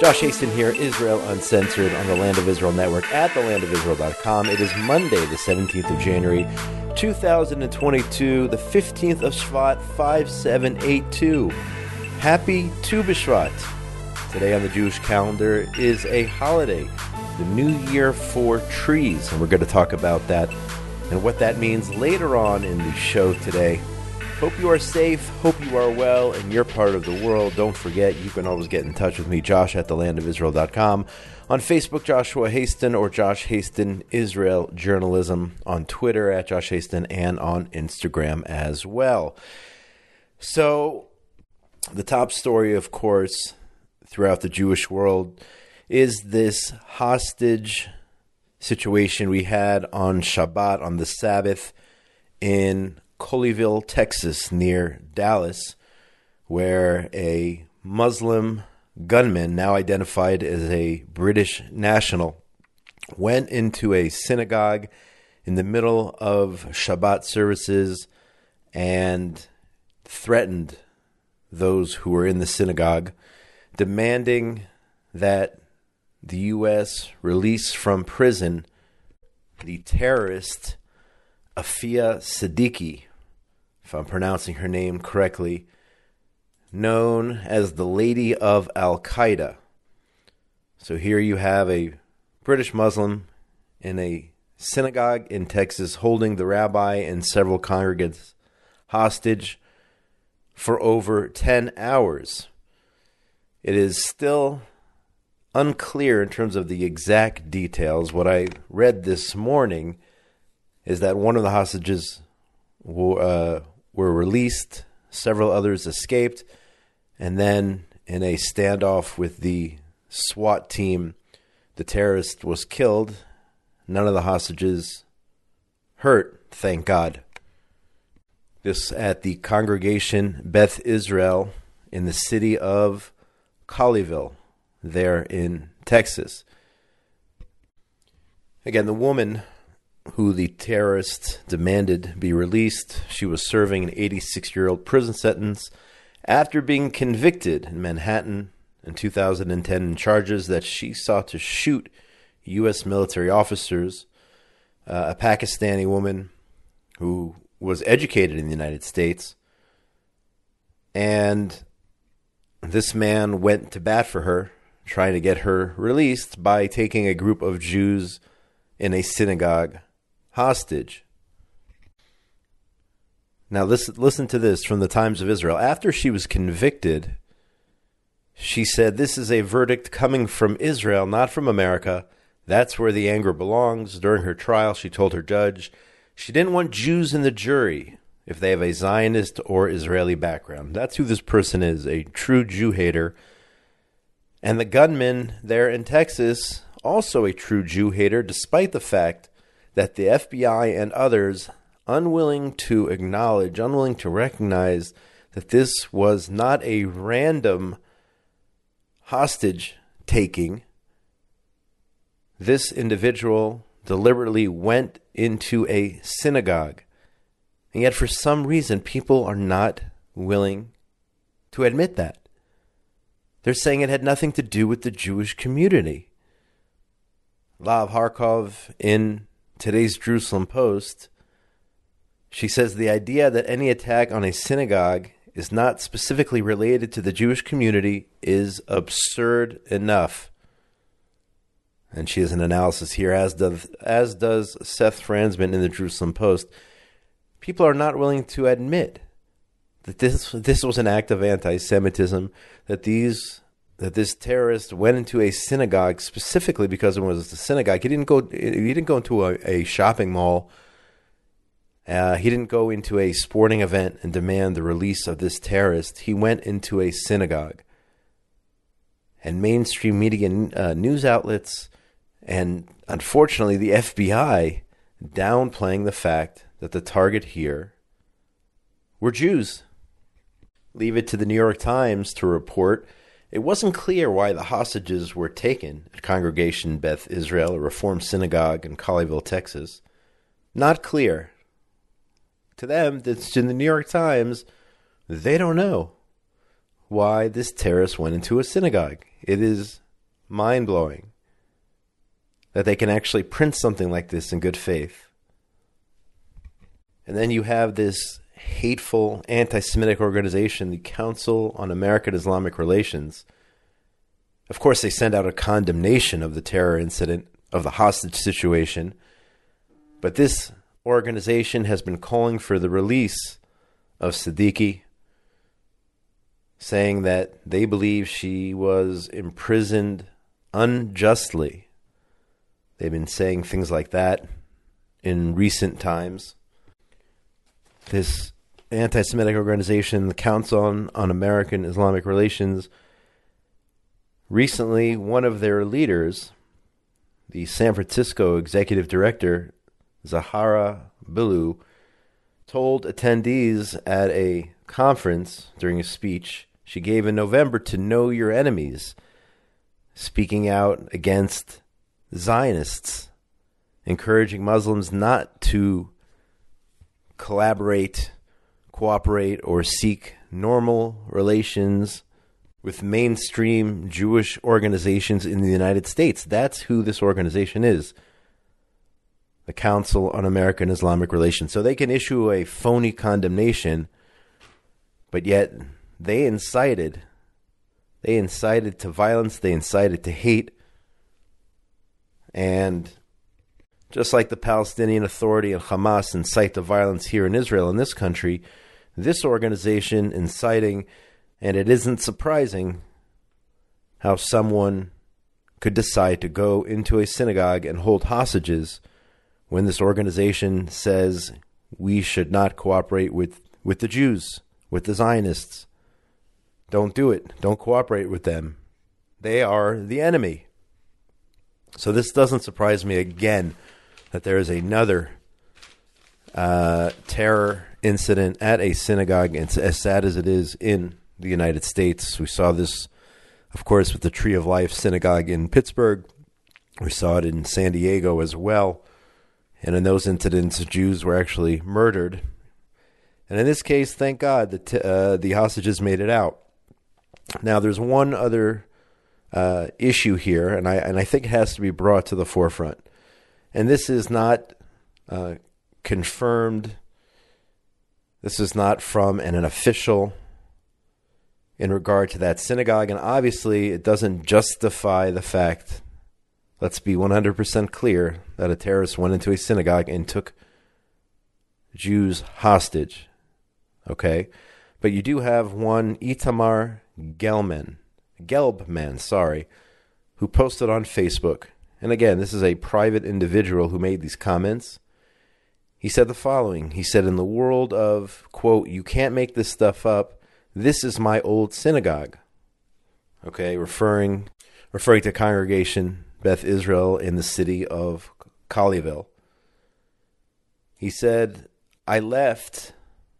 Josh Hasten here, Israel Uncensored on the Land of Israel Network at thelandofisrael.com. It is Monday, the 17th of January, 2022, the 15th of Shvat, 5782. Happy Tu B'Shvat. Today on the Jewish calendar is a holiday, the New Year for Trees, and we're going to talk about that and what that means later on in the show today. Hope you are safe. Hope you are well in your part of the world. Don't forget, you can always get in touch with me, Josh at thelandofisrael.com. On Facebook, Joshua Hasten or Josh Hasten Israel Journalism. On Twitter, at Josh Hasten, and on Instagram as well. So, the top story, of course, throughout the Jewish world is this hostage situation we had on Shabbat, on the Sabbath, in Colleyville, Texas, near Dallas, where a Muslim gunman, now identified as a British national, went into a synagogue in the middle of Shabbat services and threatened those who were in the synagogue, demanding that the U.S. release from prison the terrorist Aafia Siddiqui, if I'm pronouncing her name correctly, known as the Lady of Al Qaeda. So here you have a British Muslim in a synagogue in Texas holding the rabbi and several congregants hostage for over 10 hours. It is still unclear in terms of the exact details. What I read this morning is that one of the hostages uh, were released, several others escaped, and then in a standoff with the SWAT team, the terrorist was killed. None of the hostages hurt, thank God. This at the congregation Beth Israel in the city of Colleyville, there in Texas. Again, the woman who the terrorists demanded be released. She was serving an 86 year old prison sentence after being convicted in Manhattan in 2010 in charges that she sought to shoot U.S. military officers. Uh, a Pakistani woman who was educated in the United States. And this man went to bat for her, trying to get her released by taking a group of Jews in a synagogue hostage. Now, listen, listen to this from the Times of Israel. After she was convicted, she said, This is a verdict coming from Israel, not from America. That's where the anger belongs. During her trial, she told her judge she didn't want Jews in the jury if they have a Zionist or Israeli background. That's who this person is a true Jew hater. And the gunman there in Texas, also a true Jew hater, despite the fact that the FBI and others unwilling to acknowledge, unwilling to recognize that this was not a random hostage taking. This individual deliberately went into a synagogue. And yet, for some reason, people are not willing to admit that. They're saying it had nothing to do with the Jewish community. Lahav Harkov in today's Jerusalem Post, she says the idea that any attack on a synagogue is not specifically related to the Jewish community is absurd enough. And she has an analysis here, as does, as does Seth Frantzman in the Jerusalem Post. People are not willing to admit that this this was an act of anti-Semitism, that these that this terrorist went into a synagogue specifically because it was a synagogue. He didn't go. He didn't go into a, a shopping mall. Uh, he didn't go into a sporting event and demand the release of this terrorist. He went into a synagogue. And mainstream media uh, news outlets, and unfortunately the FBI, downplaying the fact that the target here were Jews. Leave it to the New York Times to report it wasn't clear why the hostages were taken at Congregation Beth Israel, a Reformed synagogue in Colleyville, Texas. Not clear. To them, that's in the New York Times, they don't know why this terrorist went into a synagogue. It is mind blowing that they can actually print something like this in good faith. And then you have this hateful anti Semitic organization, the Council on American Islamic Relations. Of course, they send out a condemnation of the terror incident, of the hostage situation. But this organization has been calling for the release of Siddiqui, saying that they believe she was imprisoned unjustly. They've been saying things like that in recent times. This anti Semitic organization, the Council on, on American Islamic Relations, recently one of their leaders, the San Francisco executive director, Zahra Billoo, told attendees at a conference during a speech she gave in November to know your enemies, speaking out against Zionists, encouraging Muslims not to collaborate, cooperate, or seek normal relations with mainstream Jewish organizations in the United States. That's who this organization is the Council on American Islamic Relations. So they can issue a phony condemnation, but yet they incited they incited to violence, they incited to hate. And just like the Palestinian Authority and Hamas incite the violence here in Israel, in this country, this organization inciting, and it isn't surprising how someone could decide to go into a synagogue and hold hostages when this organization says we should not cooperate with, with the Jews, with the Zionists. Don't do it. Don't cooperate with them. They are the enemy. So this doesn't surprise me again that there is another uh, terror incident at a synagogue. It's as sad as it is in the United States. We saw this, of course, with the Tree of Life Synagogue in Pittsburgh. We saw it in San Diego as well. And in those incidents, Jews were actually murdered. And in this case, thank God that uh, the hostages made it out. Now, there's one other uh, issue here, and I and I think it has to be brought to the forefront. And this is not uh, confirmed. This is not from an, an official in regard to that synagogue, and obviously, it doesn't justify the fact Let's be 100% clear that a terrorist went into a synagogue and took Jews hostage. Okay? But you do have one Itamar Gelman, Gelbman, sorry, who posted on Facebook. And again, this is a private individual who made these comments. He said the following He said, In the world of, quote, you can't make this stuff up, this is my old synagogue. Okay, referring referring to congregation Beth Israel in the city of Colleyville. He said, I left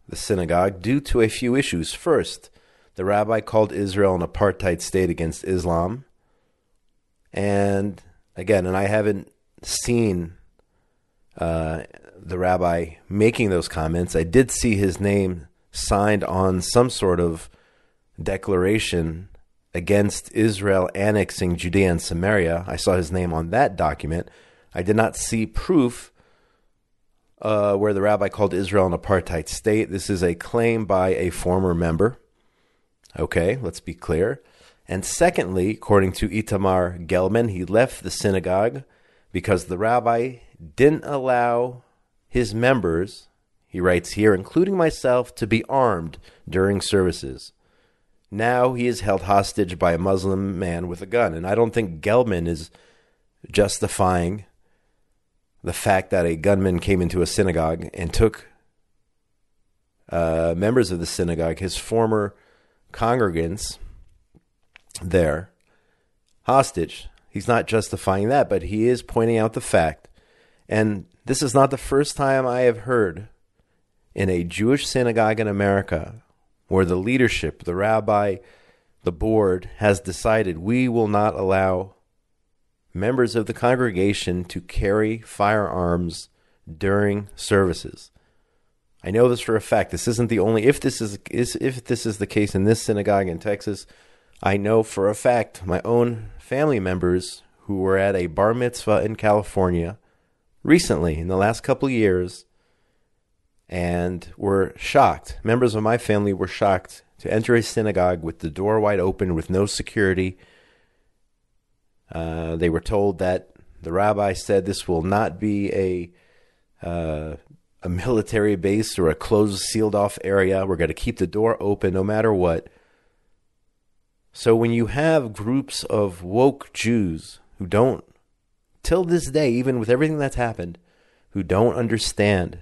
the synagogue due to a few issues. First, the rabbi called Israel an apartheid state against Islam. And again, and I haven't seen uh, the rabbi making those comments. I did see his name signed on some sort of declaration against Israel annexing Judea and Samaria. I saw his name on that document. I did not see proof uh, where the rabbi called Israel an apartheid state. This is a claim by a former member. Okay, let's be clear. And secondly, according to Itamar Gelman, he left the synagogue because the rabbi didn't allow his members, he writes here, including myself, to be armed during services. Now he is held hostage by a Muslim man with a gun. And I don't think Gelman is justifying the fact that a gunman came into a synagogue and took uh, members of the synagogue, his former congregants there, hostage. He's not justifying that, but he is pointing out the fact. And this is not the first time I have heard in a Jewish synagogue in America where the leadership, the rabbi, the board has decided we will not allow members of the congregation to carry firearms during services. I know this for a fact. This isn't the only if this is, is if this is the case in this synagogue in Texas, I know for a fact my own family members who were at a bar mitzvah in California recently in the last couple of years and were shocked. Members of my family were shocked to enter a synagogue with the door wide open with no security. Uh, they were told that the rabbi said this will not be a uh, a military base or a closed, sealed off area. We're going to keep the door open no matter what. So when you have groups of woke Jews who don't, till this day, even with everything that's happened, who don't understand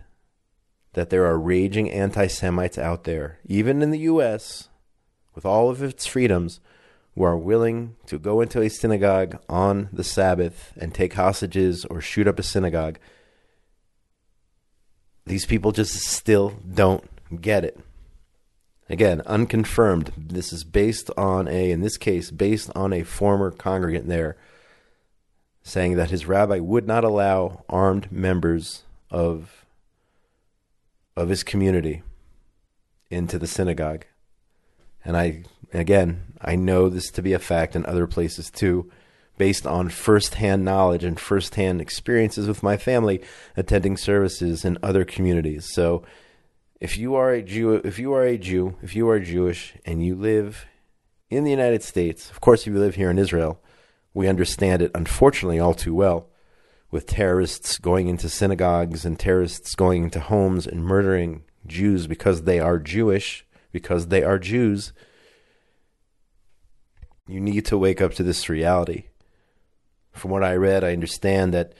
that there are raging anti Semites out there, even in the U.S., with all of its freedoms, who are willing to go into a synagogue on the Sabbath and take hostages or shoot up a synagogue. These people just still don't get it. Again, unconfirmed. This is based on a, in this case, based on a former congregant there saying that his rabbi would not allow armed members of of his community into the synagogue. And I again, I know this to be a fact in other places too, based on firsthand knowledge and firsthand experiences with my family attending services in other communities. So if you are a Jew, if you are a Jew, if you are Jewish and you live in the United States, of course, if you live here in Israel, we understand it unfortunately all too well with terrorists going into synagogues and terrorists going into homes and murdering Jews because they are Jewish, because they are Jews. You need to wake up to this reality. From what I read, I understand that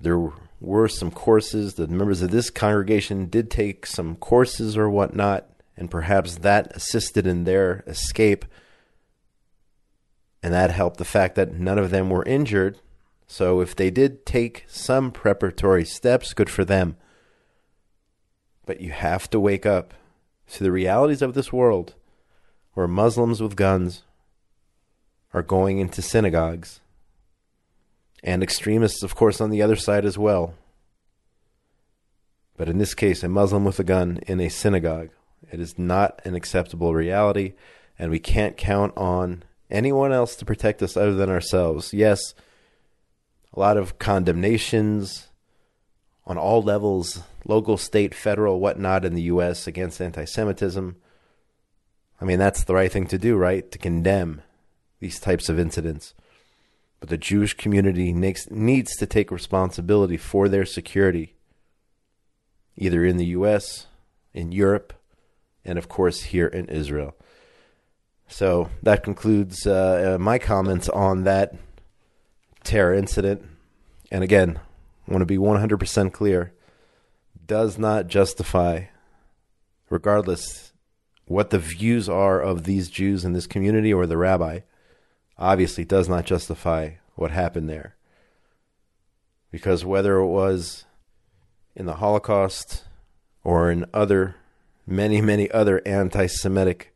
there were some courses. The members of this congregation did take some courses or whatnot, and perhaps that assisted in their escape. And that helped the fact that none of them were injured. So if they did take some preparatory steps, good for them. But you have to wake up to the realities of this world where Muslims with guns are going into synagogues and extremists, of course, on the other side as well. But in this case, a Muslim with a gun in a synagogue. It is not an acceptable reality, and we can't count on anyone else to protect us other than ourselves. Yes, a lot of condemnations on all levels local, state, federal, whatnot in the U.S. against anti Semitism. I mean, that's the right thing to do, right? To condemn these types of incidents. But the Jewish community needs, needs to take responsibility for their security, either in the U.S., in Europe, and of course here in Israel. So that concludes uh, uh, my comments on that terror incident. And again, I want to be 100% clear does not justify, regardless what the views are of these Jews in this community or the rabbi, obviously does not justify what happened there. Because whether it was in the Holocaust or in other, many, many other anti Semitic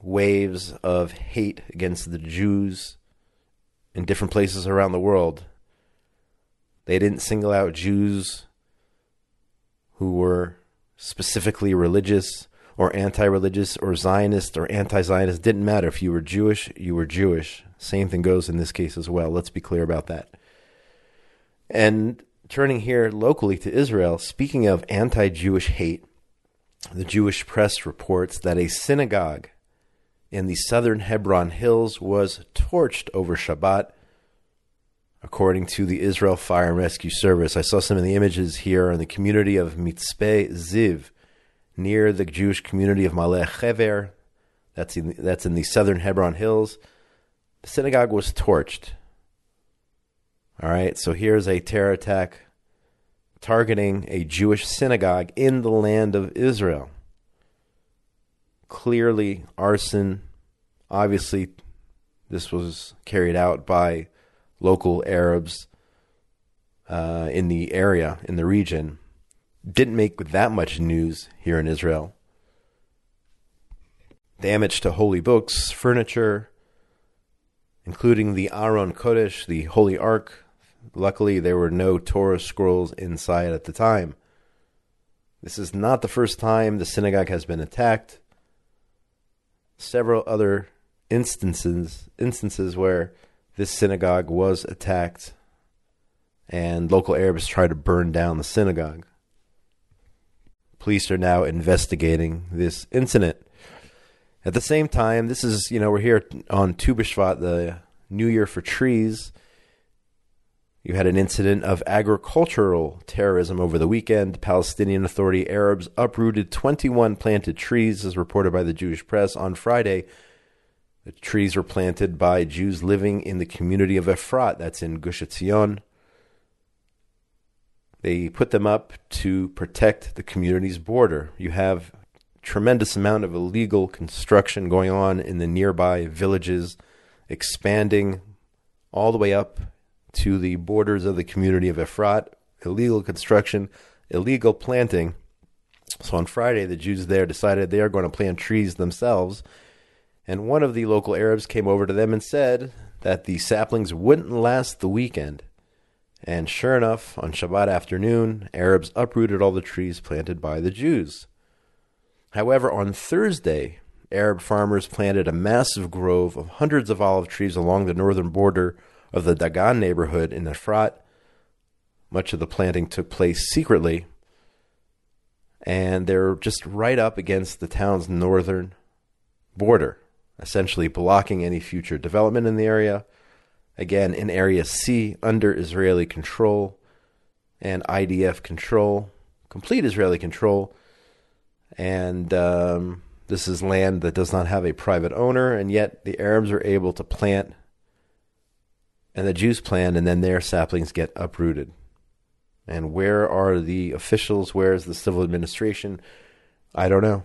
waves of hate against the Jews in different places around the world, they didn't single out Jews who were specifically religious or anti religious or Zionist or anti Zionist. Didn't matter. If you were Jewish, you were Jewish. Same thing goes in this case as well. Let's be clear about that. And turning here locally to Israel, speaking of anti Jewish hate, the Jewish press reports that a synagogue in the southern Hebron hills was torched over Shabbat according to the Israel Fire and Rescue Service. I saw some of the images here in the community of Mitzpe Ziv, near the Jewish community of Maale Hever. That's in, that's in the southern Hebron Hills. The synagogue was torched. All right, so here's a terror attack targeting a Jewish synagogue in the land of Israel. Clearly, arson. Obviously, this was carried out by local Arabs uh, in the area, in the region, didn't make that much news here in Israel. Damage to holy books, furniture, including the Aron Kodesh, the Holy Ark. Luckily, there were no Torah scrolls inside at the time. This is not the first time the synagogue has been attacked. several other instances instances where this synagogue was attacked and local Arabs tried to burn down the synagogue. Police are now investigating this incident. At the same time, this is, you know, we're here on Tu B'Shvat, the New Year for trees. You had an incident of agricultural terrorism over the weekend. Palestinian Authority Arabs uprooted 21 planted trees, as reported by the Jewish press on Friday. The trees were planted by Jews living in the community of Efrat, that's in Gush Etzion. They put them up to protect the community's border. You have tremendous amount of illegal construction going on in the nearby villages, expanding all the way up to the borders of the community of Efrat. Illegal construction, illegal planting. So on Friday, the Jews there decided they are going to plant trees themselves. And one of the local Arabs came over to them and said that the saplings wouldn't last the weekend. And sure enough, on Shabbat afternoon, Arabs uprooted all the trees planted by the Jews. However, on Thursday, Arab farmers planted a massive grove of hundreds of olive trees along the northern border of the Dagan neighborhood in Efrat. Much of the planting took place secretly, and they're just right up against the town's northern border, essentially blocking any future development in the area. Again, in Area C, under Israeli control and IDF control, complete Israeli control and um, this is land that does not have a private owner, and yet the Arabs are able to plant, and the Jews plant, and then their saplings get uprooted. And where are the officials? Where is the civil administration? I don't know.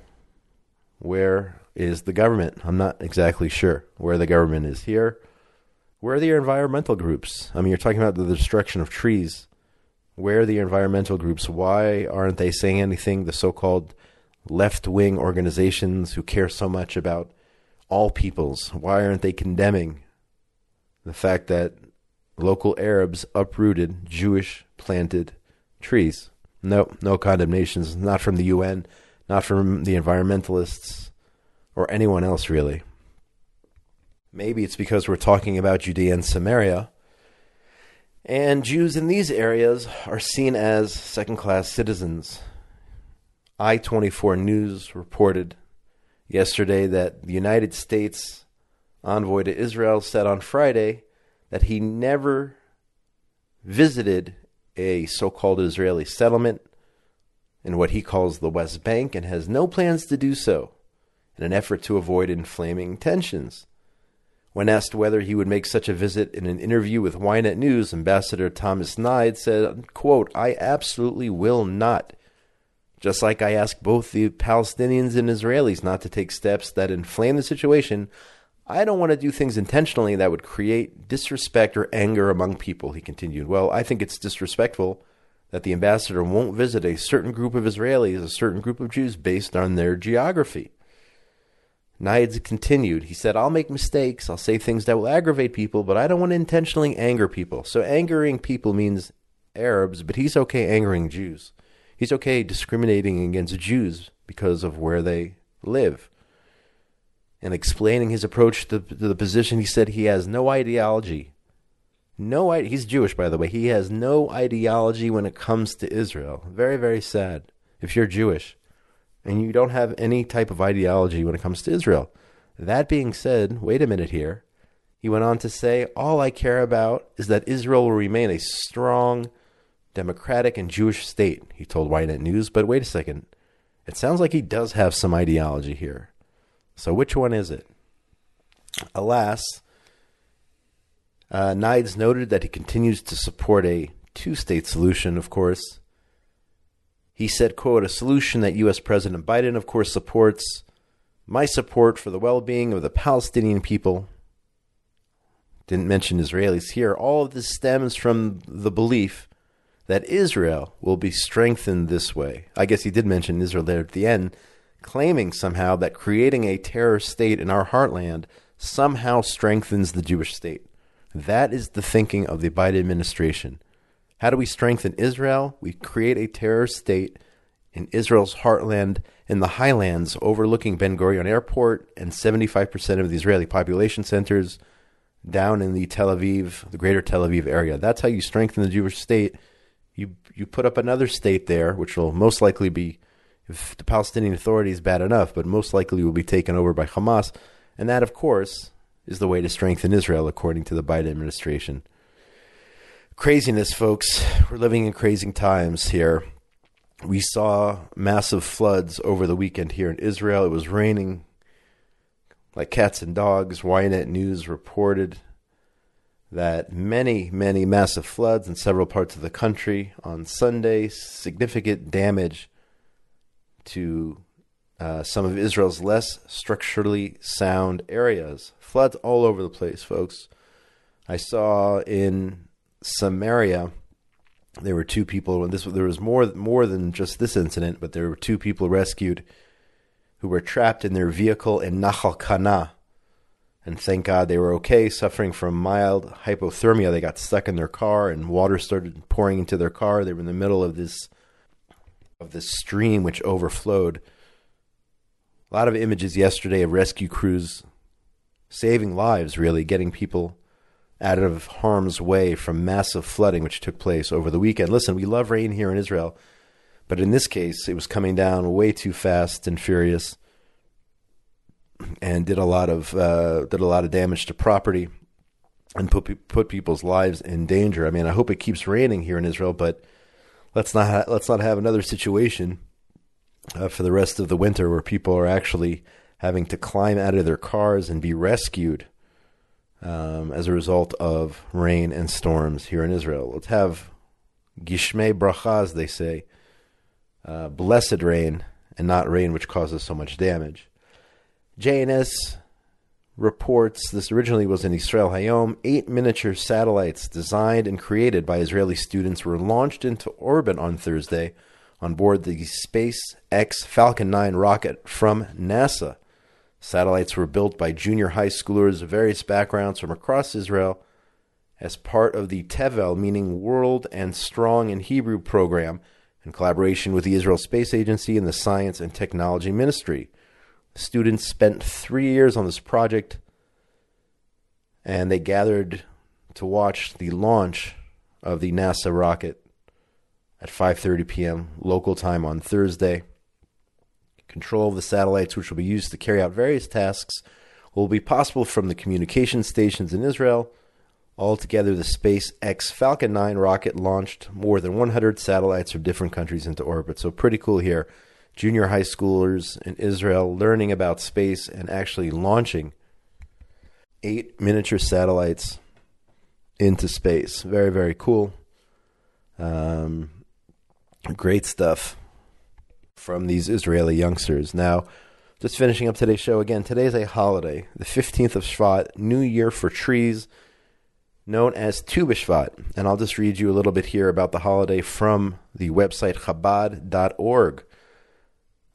Where is the government? I'm not exactly sure where the government is here. Where are the environmental groups? I mean, you're talking about the destruction of trees. Where are the environmental groups? Why aren't they saying anything? The so called left wing organizations who care so much about all peoples? Why aren't they condemning the fact that local Arabs uprooted Jewish planted trees? No, no condemnations, not from the UN, not from the environmentalists, or anyone else really. Maybe it's because we're talking about Judea and Samaria. And Jews in these areas are seen as second class citizens. I 24 News reported yesterday that the United States envoy to Israel said on Friday that he never visited a so called Israeli settlement in what he calls the West Bank and has no plans to do so in an effort to avoid inflaming tensions. When asked whether he would make such a visit in an interview with Ynet News, Ambassador Thomas Nides said, quote, I absolutely will not just like I ask both the Palestinians and Israelis not to take steps that inflame the situation, I don't want to do things intentionally that would create disrespect or anger among people, he continued. Well, I think it's disrespectful that the ambassador won't visit a certain group of Israelis, a certain group of Jews based on their geography. Nides continued. He said, I'll make mistakes, I'll say things that will aggravate people, but I don't want to intentionally anger people. So angering people means Arabs, but he's okay angering Jews he's okay discriminating against Jews because of where they live. And explaining his approach to, to the position, he said he has no ideology. No, he's Jewish, by the way. He has no ideology when it comes to Israel. Very, very sad if you're Jewish and you don't have any type of ideology when it comes to Israel. That being said, wait a minute here. He went on to say, All I care about is that Israel will remain a strong, democratic and Jewish state, he told Ynet News. But wait a second. It sounds like he does have some ideology here. So which one is it? Alas, uh, Nides noted that he continues to support a two state solution, of course. He said, quote, a solution that U.S. President Biden, of course, supports. My support for the well being of the Palestinian people. Didn't mention Israelis here. All of this stems from the belief that Israel will be strengthened this way. I guess he did mention Israel there at the end, claiming somehow that creating a terror state in our heartland somehow strengthens the Jewish state. That is the thinking of the Biden administration. How do we strengthen Israel? We create a terror state in Israel's heartland in the highlands overlooking Ben Gurion Airport and 75% of the Israeli population centers down in the Tel Aviv, the greater Tel Aviv area. That's how you strengthen the Jewish state. You you put up another state there, which will most likely be, if the Palestinian Authority is bad enough, but most likely will be taken over by Hamas. And that, of course, is the way to strengthen Israel, according to the Biden administration. Craziness, folks. We're living in crazy times here. We saw massive floods over the weekend here in Israel. It was raining like cats and dogs. Ynet News reported that many, many massive floods in several parts of the country on Sunday, significant damage to uh, some of Israel's less structurally sound areas. Floods all over the place, folks. I saw in Samaria there were two people. And this there was more more than just this incident, but there were two people rescued who were trapped in their vehicle in Nahal Kana. And thank God they were okay, suffering from mild hypothermia. They got stuck in their car, and water started pouring into their car. They were in the middle of this of this stream which overflowed. A lot of images yesterday of rescue crews saving lives, really getting people out of harm's way from massive flooding which took place over the weekend. Listen, we love rain here in Israel, but in this case, it was coming down way too fast and furious, and did a lot of uh, did a lot of damage to property, and put put people's lives in danger. I mean, I hope it keeps raining here in Israel, but let's not ha- let's not have another situation uh, for the rest of the winter where people are actually having to climb out of their cars and be rescued um, as a result of rain and storms here in Israel. Let's have Gishmei Brachas, they say, uh, blessed rain, and not rain which causes so much damage. JNS reports this originally was in Israel Hayom. Eight miniature satellites designed and created by Israeli students were launched into orbit on Thursday on board the SpaceX Falcon 9 rocket from NASA. Satellites were built by junior high schoolers of various backgrounds from across Israel as part of the Tevel, meaning World and Strong in Hebrew program, in collaboration with the Israel Space Agency and the Science and Technology Ministry. Students spent three years on this project, and they gathered to watch the launch of the NASA rocket at 5:30 p.m. local time on Thursday. Control of the satellites, which will be used to carry out various tasks, will be possible from the communication stations in Israel. Altogether, the SpaceX Falcon 9 rocket launched more than 100 satellites from different countries into orbit. So, pretty cool here. Junior high schoolers in Israel learning about space and actually launching eight miniature satellites into space. Very, very cool. Um, great stuff from these Israeli youngsters. Now, just finishing up today's show again, today is a holiday, the 15th of Shvat, New Year for trees, known as Tu B'Shvat. And I'll just read you a little bit here about the holiday from the website chabad.org.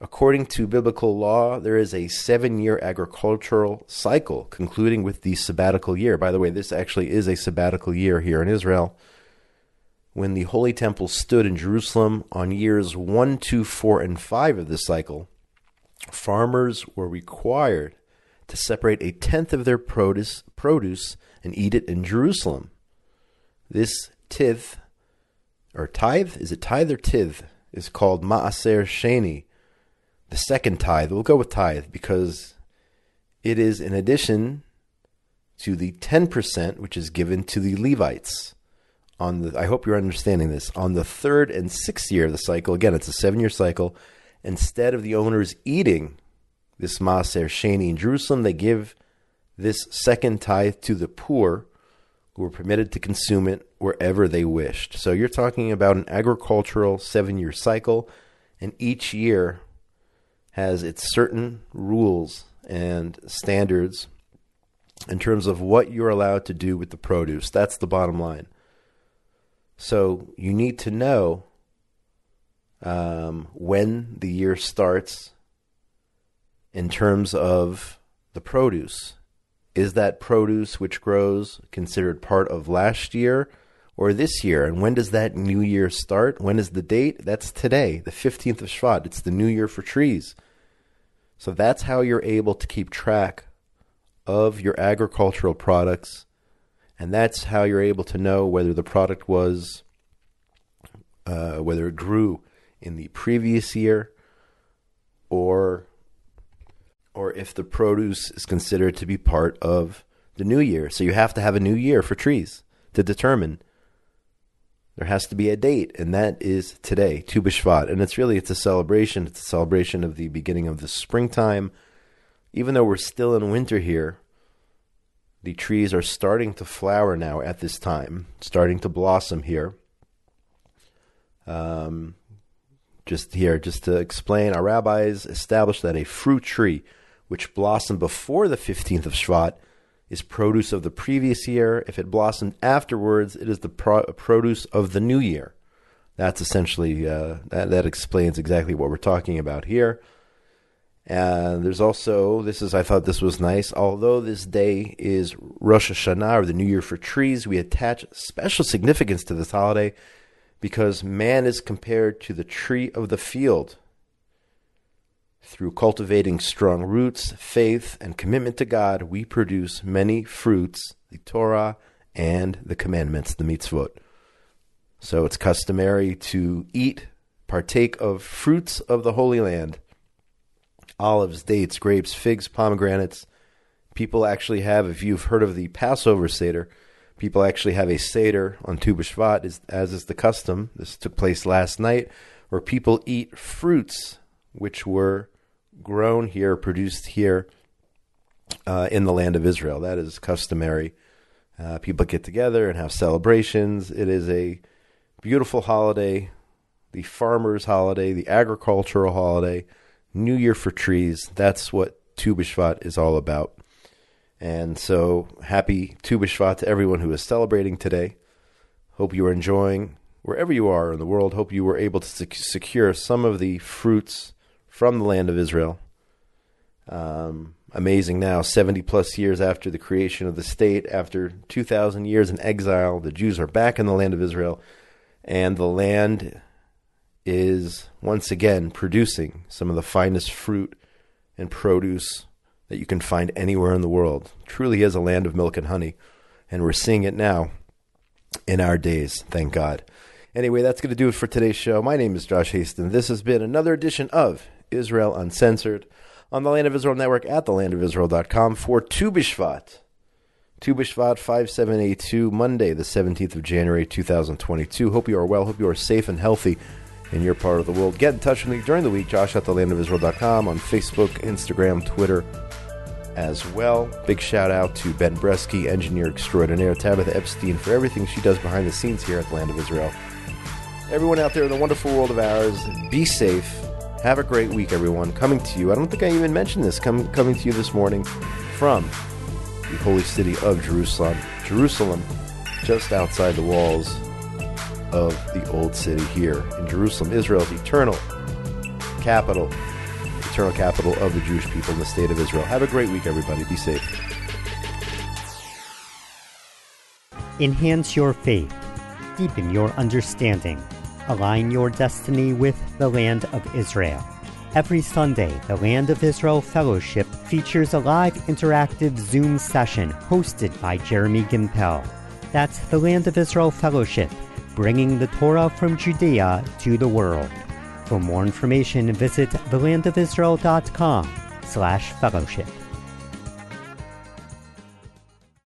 According to biblical law, there is a seven year agricultural cycle concluding with the sabbatical year. By the way, this actually is a sabbatical year here in Israel when the Holy Temple stood in Jerusalem on years 1, 2, 4, and 5 of this cycle, farmers were required to separate a tenth of their produce, produce and eat it in Jerusalem. This tithe, or tithe, is it tithe or tithe, is called Maaser Sheni, the second tithe. We'll go with tithe because it is in addition to the 10% which is given to the Levites on the I hope you're understanding this. On the third and sixth year of the cycle, again, it's a seven year cycle. Instead of the owners eating this Maaser Sheni in Jerusalem, they give this second tithe to the poor who were permitted to consume it wherever they wished. So you're talking about an agricultural seven year cycle, and each year has its certain rules and standards in terms of what you're allowed to do with the produce. That's the bottom line. So you need to know um, when the year starts in terms of the produce. Is that produce which grows considered part of last year, or this year. And when does that new year start? When is the date? That's today, the 15th of Shvat. It's the new year for trees. So that's how you're able to keep track of your agricultural products. And that's how you're able to know whether the product was, uh, whether it grew in the previous year or or if the produce is considered to be part of the new year. So you have to have a new year for trees to determine there has to be a date, and that is today, Tu B'Shvat. And it's really it's a celebration. It's a celebration of the beginning of the springtime. Even though we're still in winter here, the trees are starting to flower now at this time, starting to blossom here. Um, just here, just to explain, our rabbis established that a fruit tree which blossomed before the 15th of Shvat is produce of the previous year. If it blossomed afterwards, it is the pro- produce of the new year. That's essentially uh, that, that explains exactly what we're talking about here. And there's also this is I thought this was nice. Although this day is Rosh Hashanah or the New Year for trees, we attach special significance to this holiday because man is compared to the tree of the field. Through cultivating strong roots, faith, and commitment to God, we produce many fruits, the Torah and the commandments, the mitzvot. So it's customary to eat, partake of fruits of the Holy Land olives, dates, grapes, figs, pomegranates. People actually have, if you've heard of the Passover Seder, people actually have a Seder on Tu B'Shvat, as is the custom. This took place last night, where people eat fruits which were grown here, produced here uh, in the land of Israel. That is customary. Uh, people get together and have celebrations. It is a beautiful holiday, the farmer's holiday, the agricultural holiday, New Year for trees. That's what Tu B'Shvat is all about. And so, happy Tu B'Shvat to everyone who is celebrating today. Hope you are enjoying wherever you are in the world. Hope you were able to sec- secure some of the fruits from the land of Israel. Um, amazing now, 70 plus years after the creation of the state, after 2,000 years in exile, the Jews are back in the land of Israel, and the land is once again producing some of the finest fruit and produce that you can find anywhere in the world. Truly is a land of milk and honey, and we're seeing it now in our days, thank God. Anyway, that's going to do it for today's show. My name is Josh Hasten. This has been another edition of Israel Uncensored on the Land of Israel Network at thelandofisrael.com for Tu B'Shvat. Tu B'Shvat 5782, Monday, the 17th of January 2022. Hope you are well. Hope you are safe and healthy in your part of the world. Get in touch with me during the week, josh at thelandofisrael.com on Facebook, Instagram, Twitter as well. Big shout out to Ben Bresky, engineer extraordinaire, Tabitha Epstein, for everything she does behind the scenes here at the Land of Israel. Everyone out there in the wonderful world of ours, be safe have a great week, everyone. Coming to you, I don't think I even mentioned this, Com- coming to you this morning from the holy city of Jerusalem. Jerusalem, just outside the walls of the old city here in Jerusalem, Israel's eternal capital, eternal capital of the Jewish people in the state of Israel. Have a great week, everybody. Be safe. Enhance your faith, deepen your understanding align your destiny with the Land of Israel. Every Sunday, the Land of Israel Fellowship features a live interactive Zoom session hosted by Jeremy Gimpel. That's the Land of Israel Fellowship, bringing the Torah from Judea to the world. For more information, visit thelandofisrael.com slash fellowship.